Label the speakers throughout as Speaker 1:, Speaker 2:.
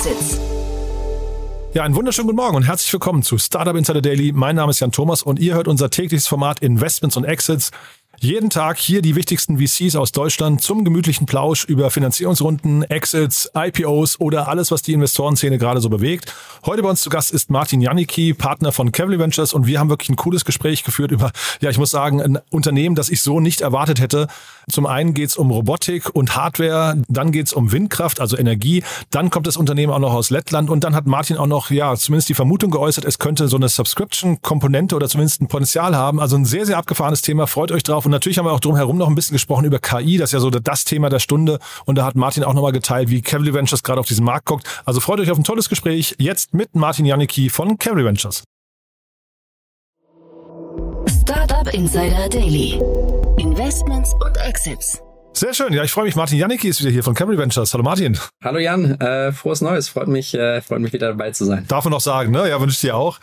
Speaker 1: Exits.
Speaker 2: Ja, einen wunderschönen guten Morgen und herzlich willkommen zu Startup Insider Daily. Mein Name ist Jan Thomas und ihr hört unser tägliches Format Investments und Exits. Jeden Tag hier die wichtigsten VCs aus Deutschland zum gemütlichen Plausch über Finanzierungsrunden, Exits, IPOs oder alles, was die Investorenszene gerade so bewegt. Heute bei uns zu Gast ist Martin Janicki, Partner von Cavalry Ventures und wir haben wirklich ein cooles Gespräch geführt über, ja, ich muss sagen, ein Unternehmen, das ich so nicht erwartet hätte. Zum einen geht es um Robotik und Hardware, dann geht es um Windkraft, also Energie, dann kommt das Unternehmen auch noch aus Lettland und dann hat Martin auch noch, ja, zumindest die Vermutung geäußert, es könnte so eine Subscription-Komponente oder zumindest ein Potenzial haben. Also ein sehr, sehr abgefahrenes Thema. Freut euch drauf und natürlich haben wir auch drumherum noch ein bisschen gesprochen über KI. Das ist ja so das Thema der Stunde. Und da hat Martin auch nochmal geteilt, wie Cavalry Ventures gerade auf diesen Markt guckt. Also freut euch auf ein tolles Gespräch. Jetzt mit Martin Janicki von Cavalry Ventures.
Speaker 1: Startup Insider Daily. Investments und Exits.
Speaker 2: Sehr schön. Ja, ich freue mich. Martin Janicki ist wieder hier von Cavalry Ventures. Hallo Martin.
Speaker 3: Hallo Jan, äh, frohes Neues. Freut mich, äh, freut mich wieder dabei zu sein.
Speaker 2: Darf man noch sagen, ne? Ja, wünsche ich dir auch.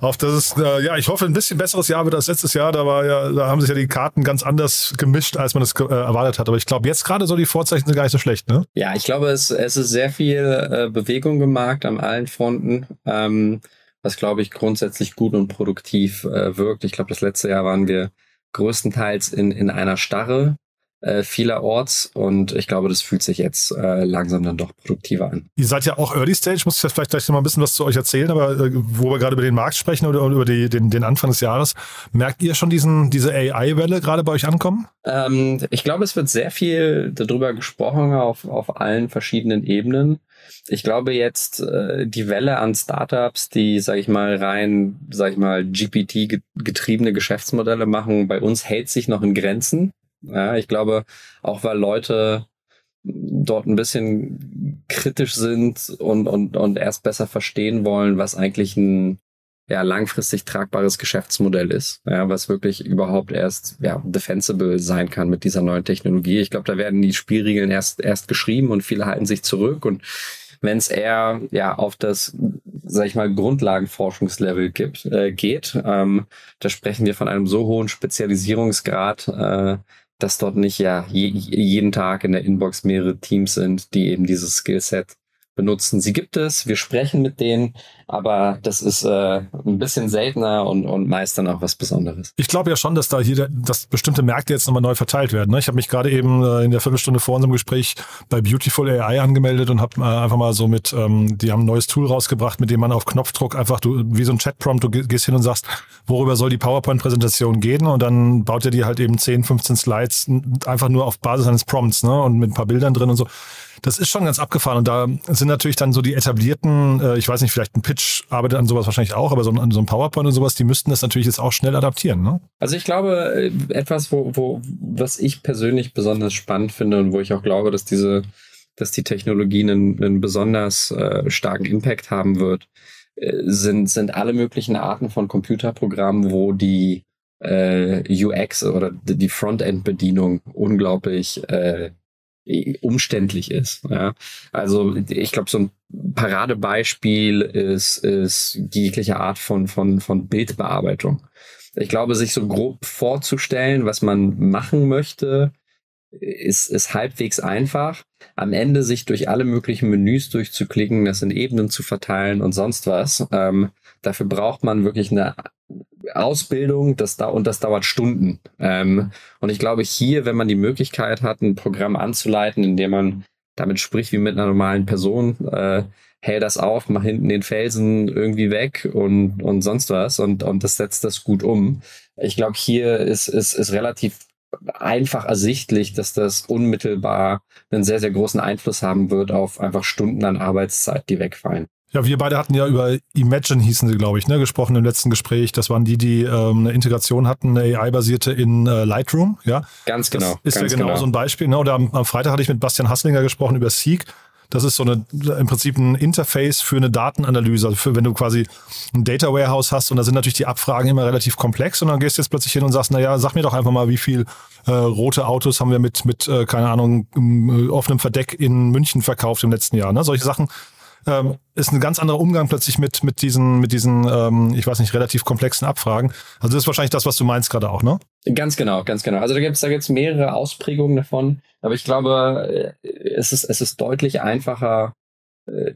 Speaker 2: Auf das ist, äh, ja, ich hoffe, ein bisschen besseres Jahr wird als letztes Jahr. Da war ja, da haben sich ja die Karten ganz anders gemischt, als man es äh, erwartet hat. Aber ich glaube, jetzt gerade so die Vorzeichen sind gar nicht so schlecht, ne?
Speaker 3: Ja, ich glaube, es, es ist sehr viel äh, Bewegung gemacht an allen Fronten. Ähm, was glaube ich grundsätzlich gut und produktiv äh, wirkt. Ich glaube, das letzte Jahr waren wir größtenteils in, in einer Starre äh, vielerorts und ich glaube, das fühlt sich jetzt äh, langsam dann doch produktiver an.
Speaker 2: Ihr seid ja auch Early Stage, muss ich vielleicht gleich noch mal ein bisschen was zu euch erzählen, aber äh, wo wir gerade über den Markt sprechen oder, oder über die, den, den Anfang des Jahres, merkt ihr schon diesen, diese AI-Welle gerade bei euch ankommen?
Speaker 3: Ähm, ich glaube, es wird sehr viel darüber gesprochen auf, auf allen verschiedenen Ebenen. Ich glaube jetzt äh, die Welle an Startups, die, sage ich mal, rein, sage ich mal, GPT getriebene Geschäftsmodelle machen, bei uns hält sich noch in Grenzen. Ja, ich glaube, auch weil Leute dort ein bisschen kritisch sind und, und, und erst besser verstehen wollen, was eigentlich ein ja, langfristig tragbares Geschäftsmodell ist, ja, was wirklich überhaupt erst ja, defensible sein kann mit dieser neuen Technologie. Ich glaube, da werden die Spielregeln erst, erst geschrieben und viele halten sich zurück und wenn es eher ja auf das, sag ich mal, Grundlagenforschungslevel gibt, äh, geht, ähm, da sprechen wir von einem so hohen Spezialisierungsgrad, äh, dass dort nicht ja je, jeden Tag in der Inbox mehrere Teams sind, die eben dieses Skillset benutzen. Sie gibt es, wir sprechen mit denen, aber das ist äh, ein bisschen seltener und, und meist dann auch was Besonderes.
Speaker 2: Ich glaube ja schon, dass da hier, dass bestimmte Märkte jetzt nochmal neu verteilt werden. Ne? Ich habe mich gerade eben äh, in der Viertelstunde vor unserem Gespräch bei Beautiful AI angemeldet und habe äh, einfach mal so mit, ähm, die haben ein neues Tool rausgebracht, mit dem man auf Knopfdruck einfach, du, wie so ein Chatprompt, du gehst hin und sagst, worüber soll die PowerPoint-Präsentation gehen und dann baut er dir halt eben 10, 15 Slides einfach nur auf Basis eines Prompts ne? und mit ein paar Bildern drin und so das ist schon ganz abgefahren. Und da sind natürlich dann so die etablierten, äh, ich weiß nicht, vielleicht ein Pitch arbeitet an sowas wahrscheinlich auch, aber so an so ein PowerPoint und sowas, die müssten das natürlich jetzt auch schnell adaptieren. Ne?
Speaker 3: Also ich glaube, äh, etwas, wo, wo, was ich persönlich besonders spannend finde und wo ich auch glaube, dass diese, dass die Technologie einen, einen besonders äh, starken Impact haben wird, äh, sind, sind alle möglichen Arten von Computerprogrammen, wo die äh, UX oder die Frontend-Bedienung unglaublich äh, umständlich ist. Ja. Also ich glaube, so ein Paradebeispiel ist, ist jegliche Art von, von, von Bildbearbeitung. Ich glaube, sich so grob vorzustellen, was man machen möchte, ist, ist halbwegs einfach. Am Ende sich durch alle möglichen Menüs durchzuklicken, das in Ebenen zu verteilen und sonst was. Ähm, dafür braucht man wirklich eine Ausbildung, das da und das dauert Stunden. Ähm, und ich glaube, hier, wenn man die Möglichkeit hat, ein Programm anzuleiten, in dem man damit spricht wie mit einer normalen Person, äh, hält das auf, mach hinten den Felsen irgendwie weg und, und sonst was und, und das setzt das gut um. Ich glaube, hier ist, ist, ist relativ einfach ersichtlich, dass das unmittelbar einen sehr, sehr großen Einfluss haben wird auf einfach Stunden an Arbeitszeit, die wegfallen.
Speaker 2: Ja, wir beide hatten ja über Imagine hießen sie, glaube ich, ne, gesprochen im letzten Gespräch. Das waren die, die ähm, eine Integration hatten, eine AI-basierte in äh, Lightroom, ja.
Speaker 3: Ganz genau.
Speaker 2: Das ist
Speaker 3: ganz
Speaker 2: ja genau, genau, so ein Beispiel. Ne? Oder am, am Freitag hatte ich mit Bastian Hasslinger gesprochen über Seek. Das ist so eine, im Prinzip ein Interface für eine Datenanalyse. Also für, wenn du quasi ein Data Warehouse hast und da sind natürlich die Abfragen immer relativ komplex und dann gehst du jetzt plötzlich hin und sagst, na ja, sag mir doch einfach mal, wie viel äh, rote Autos haben wir mit, mit äh, keine Ahnung, offenem Verdeck in München verkauft im letzten Jahr. Ne? Solche Sachen ähm, ist ein ganz anderer Umgang plötzlich mit, mit diesen, mit diesen, ähm, ich weiß nicht, relativ komplexen Abfragen. Also das ist wahrscheinlich das, was du meinst gerade auch, ne?
Speaker 3: Ganz genau, ganz genau. Also da gibt es da gibt's mehrere Ausprägungen davon, aber ich glaube, äh, es ist, es ist deutlich einfacher, äh,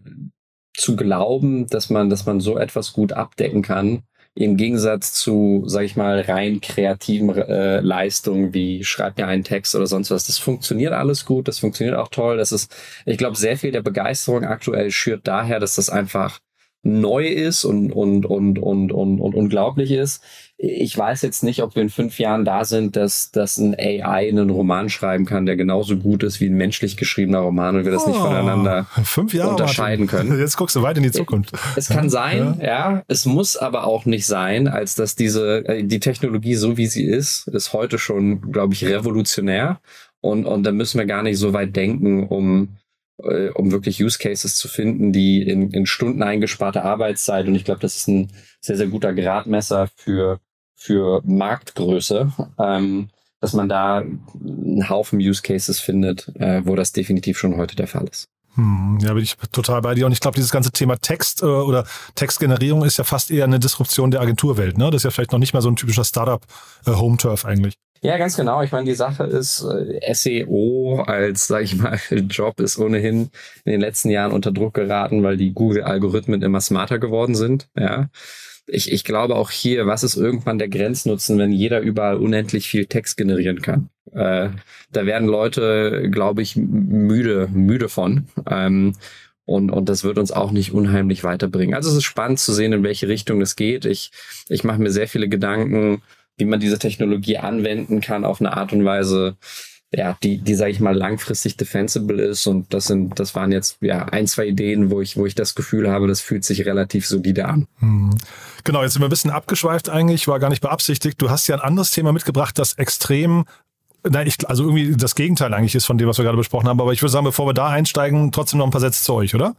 Speaker 3: zu glauben, dass man, dass man so etwas gut abdecken kann, im Gegensatz zu, sag ich mal, rein kreativen äh, Leistungen wie schreib mir einen Text oder sonst was. Das funktioniert alles gut, das funktioniert auch toll. Das ist, ich glaube, sehr viel der Begeisterung aktuell schürt daher, dass das einfach neu ist und, und, und, und, und, und unglaublich ist. Ich weiß jetzt nicht, ob wir in fünf Jahren da sind, dass, dass ein AI einen Roman schreiben kann, der genauso gut ist wie ein menschlich geschriebener Roman und wir das oh, nicht voneinander
Speaker 2: fünf Jahre
Speaker 3: unterscheiden
Speaker 2: Martin. können. Jetzt guckst du weit in die Zukunft.
Speaker 3: Es kann sein, ja. ja. Es muss aber auch nicht sein, als dass diese, äh, die Technologie so wie sie ist, ist heute schon, glaube ich, revolutionär. Und, und da müssen wir gar nicht so weit denken, um äh, um wirklich Use Cases zu finden, die in, in Stunden eingesparte Arbeitszeit und ich glaube, das ist ein sehr, sehr guter Gradmesser für, für Marktgröße, ähm, dass man da einen Haufen Use Cases findet, äh, wo das definitiv schon heute der Fall ist.
Speaker 2: Hm, ja, bin ich total bei dir. Und ich glaube, dieses ganze Thema Text äh, oder Textgenerierung ist ja fast eher eine Disruption der Agenturwelt. Ne? Das ist ja vielleicht noch nicht mal so ein typischer Startup-Home-Turf eigentlich.
Speaker 3: Ja, ganz genau. Ich meine, die Sache ist, äh, SEO als, sag ich mal, Job ist ohnehin in den letzten Jahren unter Druck geraten, weil die Google-Algorithmen immer smarter geworden sind. Ja. Ich, ich glaube auch hier, was ist irgendwann der Grenznutzen, wenn jeder überall unendlich viel Text generieren kann? Äh, da werden Leute, glaube ich, müde, müde von. Ähm, und, und das wird uns auch nicht unheimlich weiterbringen. Also es ist spannend zu sehen, in welche Richtung es geht. Ich, ich mache mir sehr viele Gedanken, wie man diese Technologie anwenden kann auf eine Art und Weise, ja, die, die sage ich mal langfristig defensible ist und das sind, das waren jetzt ja ein, zwei Ideen, wo ich, wo ich das Gefühl habe, das fühlt sich relativ solide an.
Speaker 2: Hm. Genau, jetzt sind wir ein bisschen abgeschweift eigentlich, war gar nicht beabsichtigt. Du hast ja ein anderes Thema mitgebracht, das extrem Nein, ich, also irgendwie das Gegenteil eigentlich ist von dem, was wir gerade besprochen haben. Aber ich würde sagen, bevor wir da einsteigen, trotzdem noch ein paar Sätze zu euch, oder?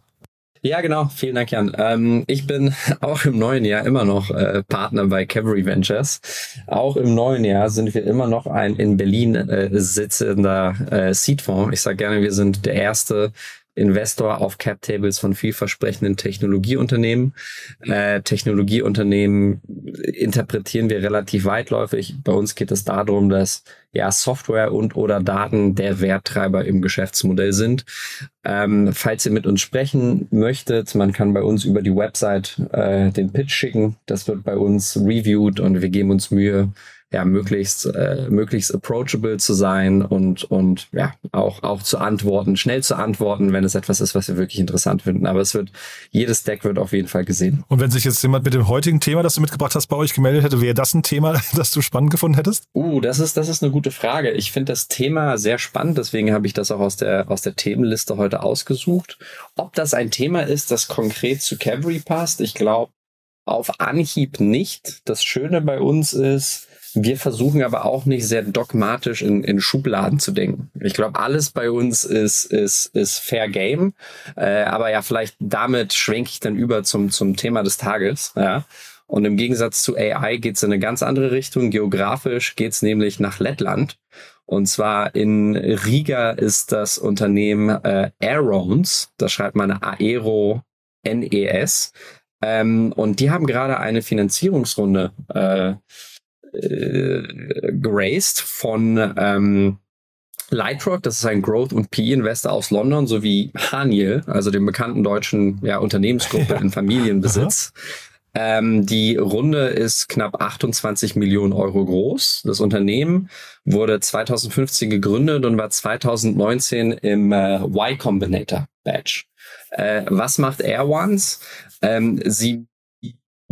Speaker 3: Ja, genau. Vielen Dank, Jan. Ähm, ich bin auch im neuen Jahr immer noch äh, Partner bei Cavalry Ventures. Auch im neuen Jahr sind wir immer noch ein in Berlin äh, sitzender äh, Seedfonds. Ich sage gerne, wir sind der erste Investor auf Cap-Tables von vielversprechenden Technologieunternehmen. Äh, Technologieunternehmen interpretieren wir relativ weitläufig. Bei uns geht es darum, dass ja Software und oder Daten der Werttreiber im Geschäftsmodell sind. Ähm, falls ihr mit uns sprechen möchtet, man kann bei uns über die Website äh, den Pitch schicken. Das wird bei uns reviewed und wir geben uns Mühe, ja, möglichst, äh, möglichst approachable zu sein und, und ja, auch, auch zu antworten, schnell zu antworten, wenn es etwas ist, was wir wirklich interessant finden. Aber es wird, jedes Deck wird auf jeden Fall gesehen.
Speaker 2: Und wenn sich jetzt jemand mit dem heutigen Thema, das du mitgebracht hast, bei euch gemeldet hätte, wäre das ein Thema, das du spannend gefunden hättest?
Speaker 3: Uh, das ist, das ist eine gute Frage. Ich finde das Thema sehr spannend, deswegen habe ich das auch aus der, aus der Themenliste heute ausgesucht. Ob das ein Thema ist, das konkret zu Cavalry passt, ich glaube, auf Anhieb nicht. Das Schöne bei uns ist, wir versuchen aber auch nicht sehr dogmatisch in, in Schubladen zu denken. Ich glaube, alles bei uns ist, ist, ist Fair Game. Äh, aber ja, vielleicht damit schwenke ich dann über zum, zum Thema des Tages. Ja. Und im Gegensatz zu AI geht es in eine ganz andere Richtung. Geografisch geht es nämlich nach Lettland. Und zwar in Riga ist das Unternehmen äh, Aerons. Da schreibt man Aero NES. Ähm, und die haben gerade eine Finanzierungsrunde äh, äh, geraced von ähm, Lightrock, das ist ein Growth- und PE-Investor aus London, sowie Haniel, also dem bekannten deutschen ja, Unternehmensgruppe in Familienbesitz. Ähm, die Runde ist knapp 28 Millionen Euro groß. Das Unternehmen wurde 2015 gegründet und war 2019 im äh, Y Combinator Badge. Äh, was macht Air Ones? Ähm, sie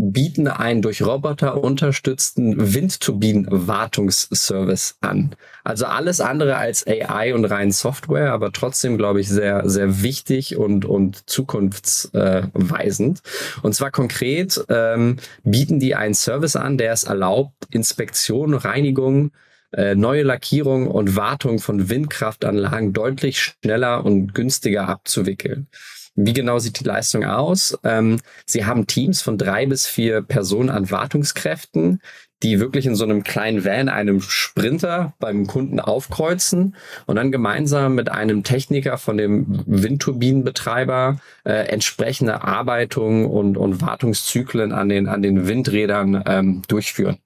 Speaker 3: bieten einen durch Roboter unterstützten Windturbinen-Wartungsservice an. Also alles andere als AI und rein Software, aber trotzdem, glaube ich, sehr, sehr wichtig und, und zukunftsweisend. Und zwar konkret ähm, bieten die einen Service an, der es erlaubt, Inspektion, Reinigung, äh, neue Lackierung und Wartung von Windkraftanlagen deutlich schneller und günstiger abzuwickeln. Wie genau sieht die Leistung aus? Ähm, sie haben Teams von drei bis vier Personen an Wartungskräften, die wirklich in so einem kleinen Van, einem Sprinter beim Kunden aufkreuzen und dann gemeinsam mit einem Techniker von dem Windturbinenbetreiber äh, entsprechende Arbeitungen und, und Wartungszyklen an den, an den Windrädern ähm, durchführen.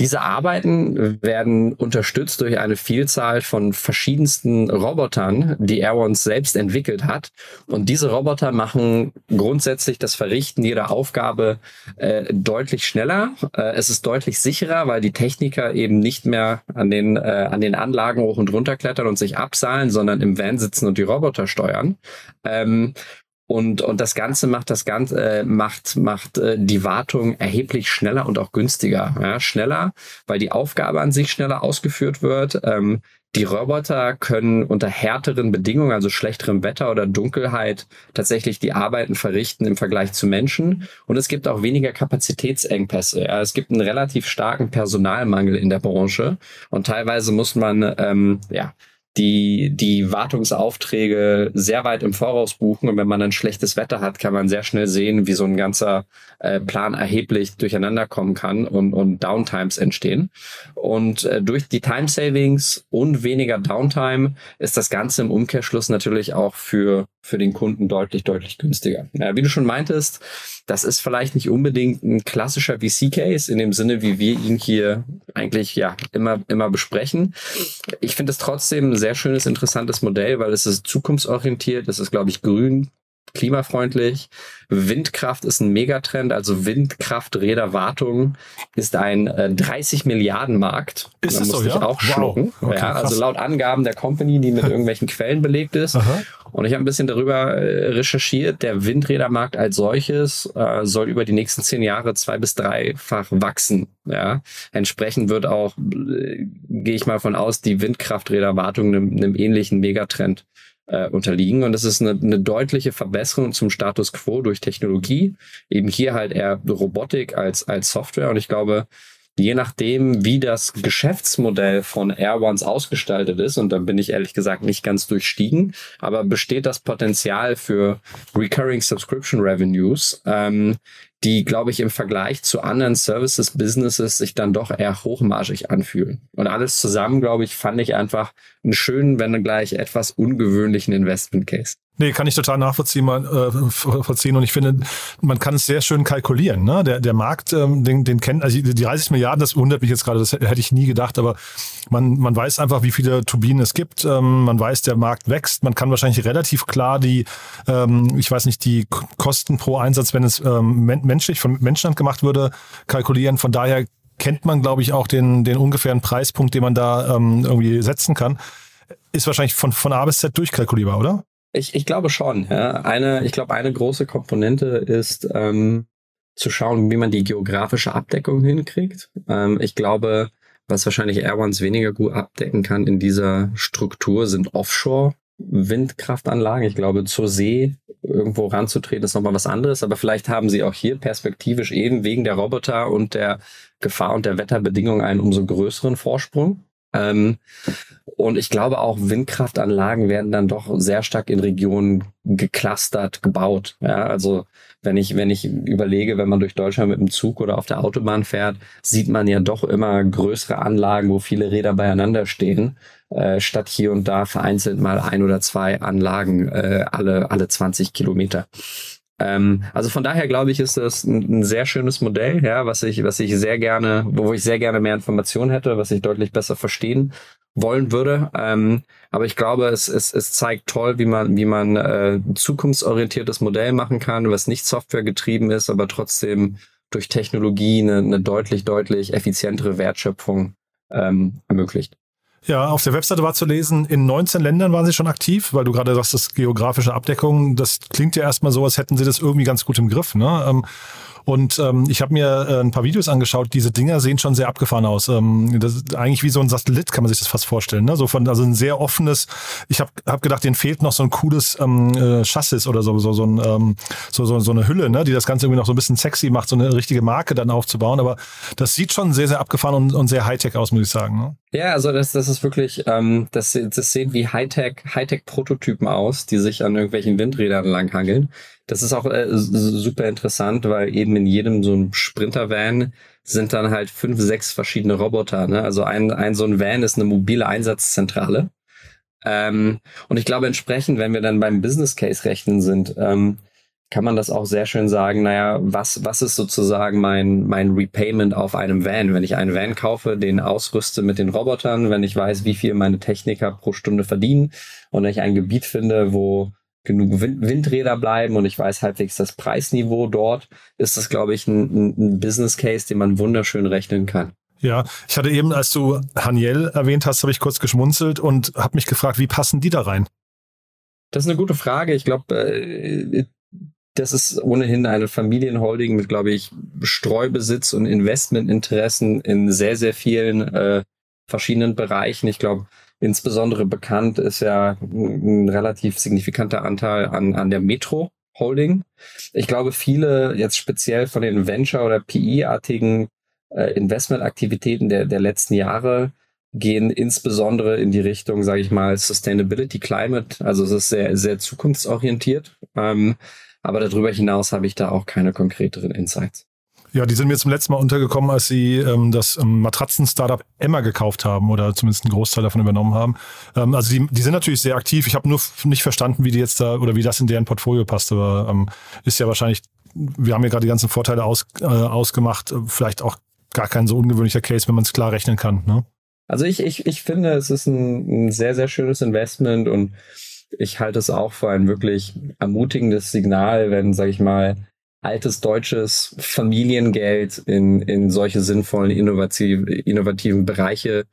Speaker 3: Diese Arbeiten werden unterstützt durch eine Vielzahl von verschiedensten Robotern, die Airons selbst entwickelt hat. Und diese Roboter machen grundsätzlich das Verrichten jeder Aufgabe äh, deutlich schneller. Äh, es ist deutlich sicherer, weil die Techniker eben nicht mehr an den, äh, an den Anlagen hoch und runter klettern und sich abseilen, sondern im Van sitzen und die Roboter steuern. Ähm, und, und das Ganze macht das Ganze, äh, macht, macht äh, die Wartung erheblich schneller und auch günstiger. Ja, schneller, weil die Aufgabe an sich schneller ausgeführt wird. Ähm, die Roboter können unter härteren Bedingungen, also schlechterem Wetter oder Dunkelheit, tatsächlich die Arbeiten verrichten im Vergleich zu Menschen. Und es gibt auch weniger Kapazitätsengpässe. Es gibt einen relativ starken Personalmangel in der Branche. Und teilweise muss man ähm, ja, die, die Wartungsaufträge sehr weit im Voraus buchen. Und wenn man dann schlechtes Wetter hat, kann man sehr schnell sehen, wie so ein ganzer äh, Plan erheblich durcheinander kommen kann und, und Downtimes entstehen. Und äh, durch die Time Savings und weniger Downtime ist das Ganze im Umkehrschluss natürlich auch für, für den Kunden deutlich, deutlich günstiger. Ja, wie du schon meintest, das ist vielleicht nicht unbedingt ein klassischer VC-Case in dem Sinne, wie wir ihn hier eigentlich ja immer, immer besprechen. Ich finde es trotzdem ein sehr schönes, interessantes Modell, weil es ist zukunftsorientiert, es ist, glaube ich, grün, klimafreundlich. Windkraft ist ein Megatrend, also Windkrafträderwartung ist ein äh, 30 Milliarden Markt.
Speaker 2: Ist da das so, ja?
Speaker 3: auch schlucken. Wow. Okay, ja, also laut Angaben der Company, die mit irgendwelchen Quellen belegt ist. Aha. Und ich habe ein bisschen darüber äh, recherchiert. Der Windrädermarkt als solches äh, soll über die nächsten zehn Jahre zwei bis dreifach wachsen. Ja, entsprechend wird auch, äh, gehe ich mal von aus, die Windkrafträderwartung einem, einem ähnlichen Megatrend äh, unterliegen. Und das ist eine, eine deutliche Verbesserung zum Status quo durch Technologie. Eben hier halt eher Robotik als, als Software. Und ich glaube, je nachdem, wie das Geschäftsmodell von Air Ones ausgestaltet ist, und dann bin ich ehrlich gesagt nicht ganz durchstiegen, aber besteht das Potenzial für Recurring Subscription Revenues, ähm, die, glaube ich, im Vergleich zu anderen Services, Businesses sich dann doch eher hochmargig anfühlen. Und alles zusammen, glaube ich, fand ich einfach einen schönen, wenn gleich etwas ungewöhnlichen Investment Case.
Speaker 2: Nee, kann ich total nachvollziehen, äh, verziehen. Und ich finde, man kann es sehr schön kalkulieren. Ne? Der, der Markt, ähm, den, den kennt, also die 30 Milliarden, das wundert mich jetzt gerade, das hätte ich nie gedacht, aber man, man weiß einfach, wie viele Turbinen es gibt. Ähm, man weiß, der Markt wächst. Man kann wahrscheinlich relativ klar die, ähm, ich weiß nicht, die Kosten pro Einsatz, wenn es ähm, menschlich von Menschenhand gemacht würde, kalkulieren. Von daher kennt man, glaube ich, auch den, den ungefähren Preispunkt, den man da ähm, irgendwie setzen kann. Ist wahrscheinlich von, von A bis Z durchkalkulierbar, oder?
Speaker 3: Ich, ich glaube schon. Ja. Eine, ich glaube, eine große Komponente ist ähm, zu schauen, wie man die geografische Abdeckung hinkriegt. Ähm, ich glaube, was wahrscheinlich Air Ones weniger gut abdecken kann in dieser Struktur, sind Offshore. Windkraftanlagen. Ich glaube, zur See irgendwo ranzutreten ist nochmal was anderes, aber vielleicht haben sie auch hier perspektivisch eben wegen der Roboter und der Gefahr und der Wetterbedingungen einen umso größeren Vorsprung. Ähm, und ich glaube auch Windkraftanlagen werden dann doch sehr stark in Regionen geclustert gebaut. Ja, also wenn ich, wenn ich überlege, wenn man durch Deutschland mit dem Zug oder auf der Autobahn fährt, sieht man ja doch immer größere Anlagen, wo viele Räder beieinander stehen, äh, statt hier und da vereinzelt mal ein oder zwei Anlagen äh, alle, alle 20 Kilometer. Ähm, also von daher glaube ich, ist das ein, ein, sehr schönes Modell, ja, was ich, was ich sehr gerne, wo ich sehr gerne mehr Informationen hätte, was ich deutlich besser verstehen wollen würde. Ähm, aber ich glaube, es, es, es zeigt toll, wie man, wie man äh, ein zukunftsorientiertes Modell machen kann, was nicht Software getrieben ist, aber trotzdem durch Technologie eine, eine deutlich, deutlich effizientere Wertschöpfung ähm, ermöglicht.
Speaker 2: Ja, auf der Webseite war zu lesen, in 19 Ländern waren sie schon aktiv, weil du gerade sagst, das geografische Abdeckung, das klingt ja erstmal so, als hätten sie das irgendwie ganz gut im Griff. Ne? Ähm, und ähm, ich habe mir äh, ein paar Videos angeschaut. Diese Dinger sehen schon sehr abgefahren aus. Ähm, das ist eigentlich wie so ein Satellit, kann man sich das fast vorstellen. Ne? So von, also ein sehr offenes. Ich habe hab gedacht, denen fehlt noch so ein cooles ähm, äh, Chassis oder so, so, so, ein, ähm, so, so, so eine Hülle, ne? die das Ganze irgendwie noch so ein bisschen sexy macht, so eine richtige Marke dann aufzubauen. Aber das sieht schon sehr, sehr abgefahren und, und sehr Hightech aus, muss ich sagen. Ne?
Speaker 3: Ja, also das, das ist wirklich, ähm, das, das sehen wie Hightech, Hightech-Prototypen aus, die sich an irgendwelchen Windrädern langhangeln. Das ist auch äh, super interessant, weil eben in jedem so ein Sprinter-Van sind dann halt fünf, sechs verschiedene Roboter. Ne? Also ein, ein so ein Van ist eine mobile Einsatzzentrale. Ähm, und ich glaube entsprechend, wenn wir dann beim Business Case rechnen sind, ähm, kann man das auch sehr schön sagen, naja, was, was ist sozusagen mein, mein Repayment auf einem Van? Wenn ich einen Van kaufe, den ausrüste mit den Robotern, wenn ich weiß, wie viel meine Techniker pro Stunde verdienen und ich ein Gebiet finde, wo genug Wind Windräder bleiben und ich weiß halbwegs das Preisniveau dort, ist das, glaube ich, ein, ein Business Case, den man wunderschön rechnen kann.
Speaker 2: Ja, ich hatte eben, als du Haniel erwähnt hast, habe ich kurz geschmunzelt und habe mich gefragt, wie passen die da rein?
Speaker 3: Das ist eine gute Frage. Ich glaube, äh, das ist ohnehin eine Familienholding mit, glaube ich, Streubesitz und Investmentinteressen in sehr, sehr vielen äh, verschiedenen Bereichen. Ich glaube, insbesondere bekannt ist ja ein, relativ signifikanter Anteil an, an der Metro Holding. Ich glaube, viele jetzt speziell von den Venture- oder PI-artigen äh, Investmentaktivitäten der, der letzten Jahre gehen insbesondere in die Richtung, sage ich mal, Sustainability Climate. Also es ist sehr, sehr zukunftsorientiert. Ähm, aber darüber hinaus habe ich da auch keine konkreteren Insights.
Speaker 2: Ja, die sind mir zum letzten Mal untergekommen, als sie ähm, das ähm, Matratzen-Startup Emma gekauft haben oder zumindest einen Großteil davon übernommen haben. Ähm, also die, die sind natürlich sehr aktiv. Ich habe nur nicht verstanden, wie die jetzt da oder wie das in deren Portfolio passt. Aber ähm, ist ja wahrscheinlich, wir haben ja gerade die ganzen Vorteile aus, äh, ausgemacht, vielleicht auch gar kein so ungewöhnlicher Case, wenn man es klar rechnen kann. Ne?
Speaker 3: Also ich, ich, ich finde, es ist ein, ein sehr, sehr schönes Investment und ich halte es auch für ein wirklich ermutigendes Signal, wenn, sage ich mal, altes deutsches Familiengeld in, in solche sinnvollen, innovativ, innovativen Bereiche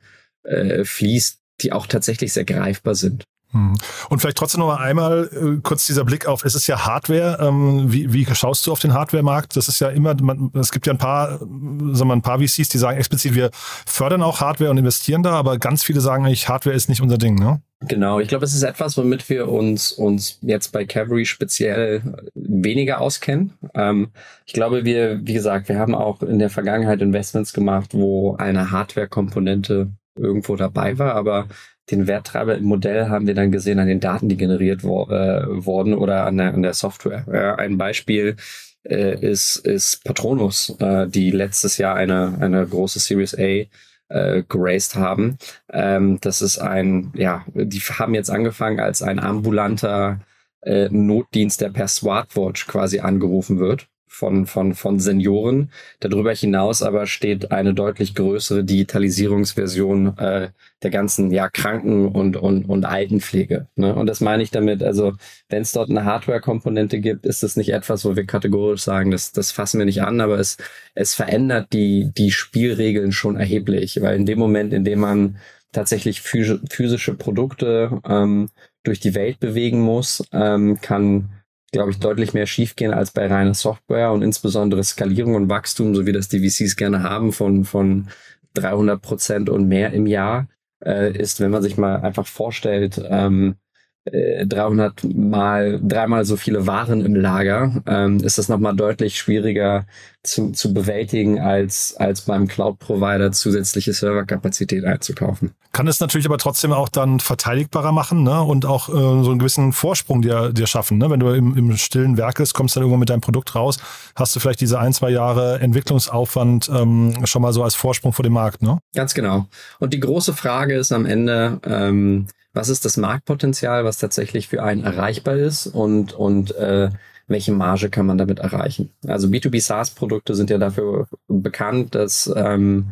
Speaker 3: äh, fließt, die auch tatsächlich sehr greifbar sind.
Speaker 2: Hm. Und vielleicht trotzdem noch mal einmal äh, kurz dieser Blick auf, es ist ja Hardware. Ähm, wie, wie schaust du auf den Hardware-Markt? Das ist ja immer, man, es gibt ja ein paar, sagen wir, ein paar VCs, die sagen explizit, wir fördern auch Hardware und investieren da, aber ganz viele sagen eigentlich, Hardware ist nicht unser Ding, ne?
Speaker 3: Genau, ich glaube, es ist etwas, womit wir uns, uns jetzt bei Cavalry speziell weniger auskennen. Ähm, ich glaube, wir, wie gesagt, wir haben auch in der Vergangenheit Investments gemacht, wo eine Hardware-Komponente irgendwo dabei war, aber den Werttreiber im Modell haben wir dann gesehen an den Daten, die generiert wo, äh, wurden oder an der, an der Software. Ja, ein Beispiel äh, ist, ist Patronus, äh, die letztes Jahr eine, eine große Series A äh, geraced haben. Ähm, das ist ein, ja, die haben jetzt angefangen als ein ambulanter äh, Notdienst, der per Smartwatch quasi angerufen wird von, von, von Senioren. Darüber hinaus aber steht eine deutlich größere Digitalisierungsversion äh, der ganzen ja, Kranken- und, und, und Altenpflege. Ne? Und das meine ich damit, also wenn es dort eine Hardware-Komponente gibt, ist es nicht etwas, wo wir kategorisch sagen, das, das fassen wir nicht an, aber es, es verändert die, die Spielregeln schon erheblich, weil in dem Moment, in dem man tatsächlich physische Produkte ähm, durch die Welt bewegen muss, ähm, kann glaube ich, deutlich mehr schiefgehen als bei reiner Software und insbesondere Skalierung und Wachstum, so wie das die VCs gerne haben, von, von 300 Prozent und mehr im Jahr, äh, ist, wenn man sich mal einfach vorstellt, ähm, 300 äh, mal, dreimal so viele Waren im Lager, ähm, ist das nochmal deutlich schwieriger zu, zu bewältigen, als, als beim Cloud-Provider zusätzliche Serverkapazität einzukaufen.
Speaker 2: Kann es natürlich aber trotzdem auch dann verteidigbarer machen ne? und auch äh, so einen gewissen Vorsprung dir, dir schaffen. Ne? Wenn du im, im stillen Werk bist, kommst dann irgendwann mit deinem Produkt raus, hast du vielleicht diese ein, zwei Jahre Entwicklungsaufwand ähm, schon mal so als Vorsprung vor dem Markt. Ne?
Speaker 3: Ganz genau. Und die große Frage ist am Ende, ähm, was ist das Marktpotenzial, was tatsächlich für einen erreichbar ist und, und äh, welche Marge kann man damit erreichen. Also B2B SaaS-Produkte sind ja dafür bekannt, dass ähm,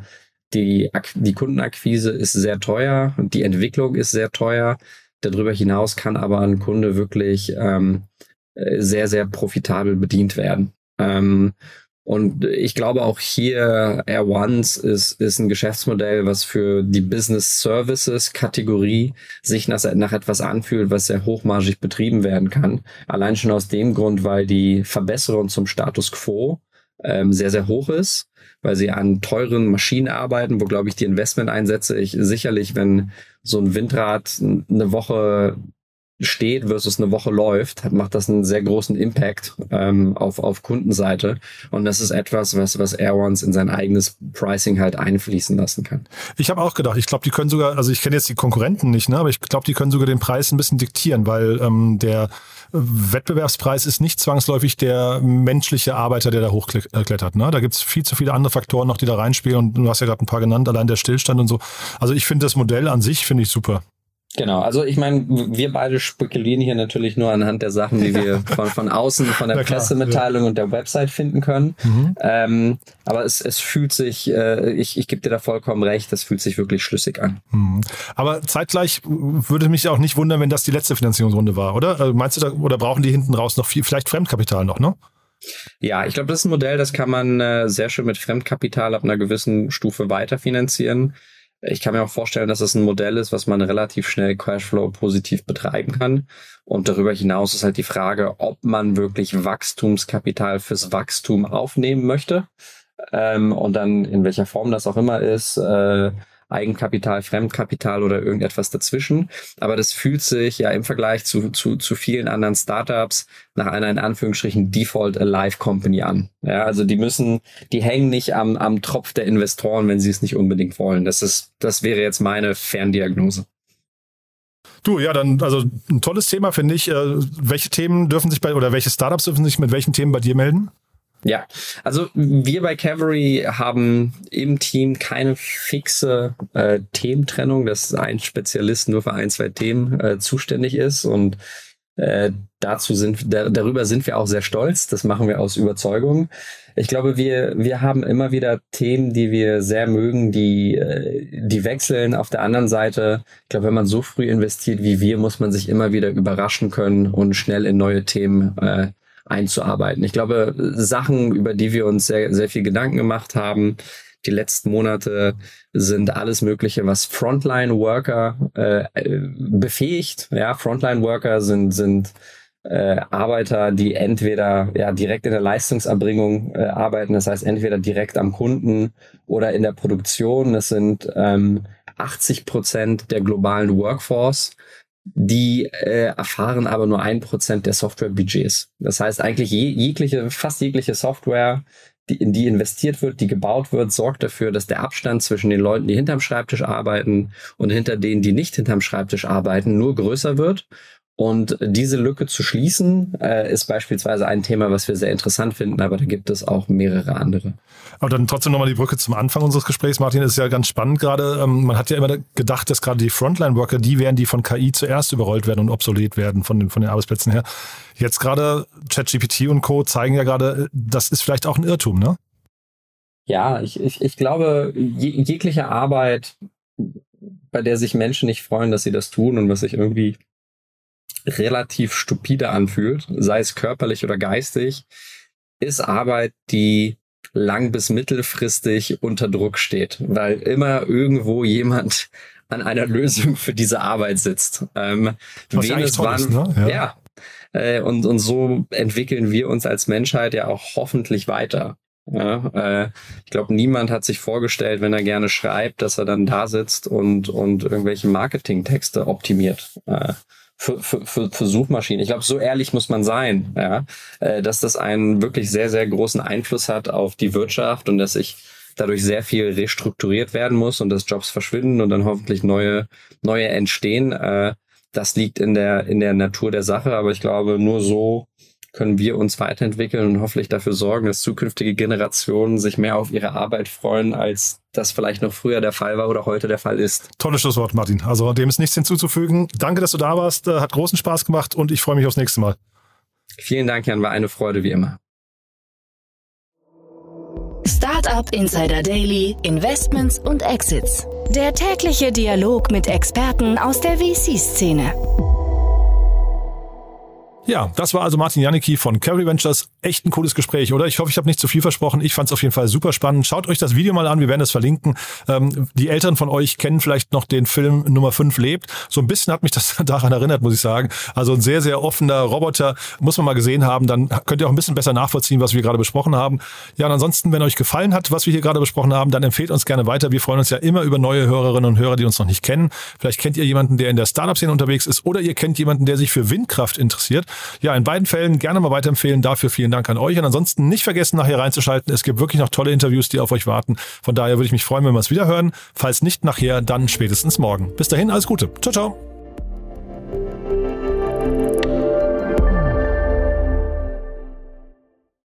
Speaker 3: die, die Kundenakquise ist sehr teuer und die Entwicklung ist sehr teuer. Darüber hinaus kann aber ein Kunde wirklich ähm, äh, sehr, sehr profitabel bedient werden. Ähm, und ich glaube auch hier Air Ones ist, ist ein Geschäftsmodell, was für die Business Services Kategorie sich nach, nach etwas anfühlt, was sehr hochmargig betrieben werden kann. Allein schon aus dem Grund, weil die Verbesserung zum Status quo ähm, sehr, sehr hoch ist, weil sie an teuren Maschinen arbeiten, wo, glaube ich, die Investmenteinsätze ich sicherlich, wenn so ein Windrad eine Woche steht versus eine Woche läuft, macht das einen sehr großen Impact ähm, auf, auf Kundenseite. Und das ist etwas, was, was Airons in sein eigenes Pricing halt einfließen lassen kann.
Speaker 2: Ich habe auch gedacht, ich glaube, die können sogar, also ich kenne jetzt die Konkurrenten nicht, ne, aber ich glaube, die können sogar den Preis ein bisschen diktieren, weil ähm, der Wettbewerbspreis ist nicht zwangsläufig der menschliche Arbeiter, der da hochklettert. Ne? Da gibt's viel zu viele andere Faktoren noch, die da reinspielen. Und du hast ja gerade ein paar genannt, allein der Stillstand und so. Also ich finde das Modell an sich, finde ich super.
Speaker 3: Genau, also ich meine, wir beide spekulieren hier natürlich nur anhand der Sachen, die wir von, von außen, von der klar, Pressemitteilung ja. und der Website finden können. Mhm. Ähm, aber es, es fühlt sich, äh, ich, ich gebe dir da vollkommen recht, es fühlt sich wirklich schlüssig an.
Speaker 2: Mhm. Aber zeitgleich würde mich auch nicht wundern, wenn das die letzte Finanzierungsrunde war, oder? Also meinst du da, oder brauchen die hinten raus noch viel, vielleicht Fremdkapital noch, ne?
Speaker 3: Ja, ich glaube, das ist ein Modell, das kann man äh, sehr schön mit Fremdkapital ab einer gewissen Stufe weiterfinanzieren. Ich kann mir auch vorstellen, dass es ein Modell ist, was man relativ schnell Cashflow positiv betreiben kann. Und darüber hinaus ist halt die Frage, ob man wirklich Wachstumskapital fürs Wachstum aufnehmen möchte. Ähm, und dann in welcher Form das auch immer ist, äh, Eigenkapital, Fremdkapital oder irgendetwas dazwischen. Aber das fühlt sich ja im Vergleich zu, zu, zu vielen anderen Startups nach einer in Anführungsstrichen Default Alive Company an. Ja, also die müssen, die hängen nicht am, am Tropf der Investoren, wenn sie es nicht unbedingt wollen. Das ist, das wäre jetzt meine Ferndiagnose.
Speaker 2: Du, ja, dann, also ein tolles Thema, finde ich. Äh, welche Themen dürfen sich bei, oder welche Startups dürfen sich mit welchen Themen bei dir melden?
Speaker 3: Ja, also wir bei Cavalry haben im Team keine fixe äh, Thementrennung, dass ein Spezialist nur für ein, zwei Themen äh, zuständig ist und äh, dazu sind, da, darüber sind wir auch sehr stolz. Das machen wir aus Überzeugung. Ich glaube, wir, wir haben immer wieder Themen, die wir sehr mögen, die, äh, die wechseln. Auf der anderen Seite, ich glaube, wenn man so früh investiert wie wir, muss man sich immer wieder überraschen können und schnell in neue Themen äh, einzuarbeiten. Ich glaube, Sachen, über die wir uns sehr, sehr viel Gedanken gemacht haben, die letzten Monate sind alles Mögliche, was Frontline-Worker äh, befähigt. Ja, Frontline-Worker sind, sind äh, Arbeiter, die entweder ja direkt in der Leistungserbringung äh, arbeiten, das heißt entweder direkt am Kunden oder in der Produktion. Das sind ähm, 80 Prozent der globalen Workforce die äh, erfahren aber nur ein Prozent der Softwarebudgets. Das heißt eigentlich je, jegliche, fast jegliche Software, die, in die investiert wird, die gebaut wird, sorgt dafür, dass der Abstand zwischen den Leuten, die hinterm Schreibtisch arbeiten und hinter denen, die nicht hinterm Schreibtisch arbeiten, nur größer wird und diese Lücke zu schließen, äh, ist beispielsweise ein Thema, was wir sehr interessant finden, aber da gibt es auch mehrere andere.
Speaker 2: Aber dann trotzdem nochmal die Brücke zum Anfang unseres Gesprächs, Martin, ist ja ganz spannend gerade. Ähm, man hat ja immer gedacht, dass gerade die Frontline-Worker die wären, die von KI zuerst überrollt werden und obsolet werden von den, von den Arbeitsplätzen her. Jetzt gerade ChatGPT und Co. zeigen ja gerade, das ist vielleicht auch ein Irrtum, ne?
Speaker 3: Ja, ich, ich, ich glaube, jegliche Arbeit, bei der sich Menschen nicht freuen, dass sie das tun und was sich irgendwie relativ stupide anfühlt, sei es körperlich oder geistig, ist Arbeit, die lang bis mittelfristig unter Druck steht, weil immer irgendwo jemand an einer Lösung für diese Arbeit sitzt. Ähm,
Speaker 2: Was wen es wann, ist, ne?
Speaker 3: ja. ja. Äh, und, und so entwickeln wir uns als Menschheit ja auch hoffentlich weiter. Ja, äh, ich glaube, niemand hat sich vorgestellt, wenn er gerne schreibt, dass er dann da sitzt und, und irgendwelche Marketingtexte optimiert. Äh, für, für, für, für Suchmaschinen. Ich glaube, so ehrlich muss man sein, ja, äh, dass das einen wirklich sehr, sehr großen Einfluss hat auf die Wirtschaft und dass sich dadurch sehr viel restrukturiert werden muss und dass Jobs verschwinden und dann hoffentlich neue, neue entstehen. Äh, das liegt in der, in der Natur der Sache, aber ich glaube, nur so können wir uns weiterentwickeln und hoffentlich dafür sorgen, dass zukünftige Generationen sich mehr auf ihre Arbeit freuen, als das vielleicht noch früher der Fall war oder heute der Fall ist.
Speaker 2: Tolles Schlusswort, Martin. Also dem ist nichts hinzuzufügen. Danke, dass du da warst. Hat großen Spaß gemacht und ich freue mich aufs nächste Mal.
Speaker 3: Vielen Dank, Jan. War eine Freude wie immer.
Speaker 1: Startup Insider Daily, Investments und Exits.
Speaker 4: Der tägliche Dialog mit Experten aus der VC-Szene.
Speaker 2: Ja, das war also Martin Janicki von Carry Ventures, echt ein cooles Gespräch, oder? Ich hoffe, ich habe nicht zu viel versprochen. Ich fand es auf jeden Fall super spannend. Schaut euch das Video mal an, wir werden es verlinken. Ähm, die Eltern von euch kennen vielleicht noch den Film Nummer 5 lebt. So ein bisschen hat mich das daran erinnert, muss ich sagen. Also ein sehr, sehr offener Roboter, muss man mal gesehen haben. Dann könnt ihr auch ein bisschen besser nachvollziehen, was wir gerade besprochen haben. Ja, und ansonsten, wenn euch gefallen hat, was wir hier gerade besprochen haben, dann empfehlt uns gerne weiter. Wir freuen uns ja immer über neue Hörerinnen und Hörer, die uns noch nicht kennen. Vielleicht kennt ihr jemanden, der in der Startup-Szene unterwegs ist oder ihr kennt jemanden, der sich für Windkraft interessiert. Ja, in beiden Fällen gerne mal weiterempfehlen. Dafür vielen Dank an euch. Und ansonsten nicht vergessen, nachher reinzuschalten. Es gibt wirklich noch tolle Interviews, die auf euch warten. Von daher würde ich mich freuen, wenn wir es wieder hören. Falls nicht nachher, dann spätestens morgen. Bis dahin, alles Gute. Ciao, ciao.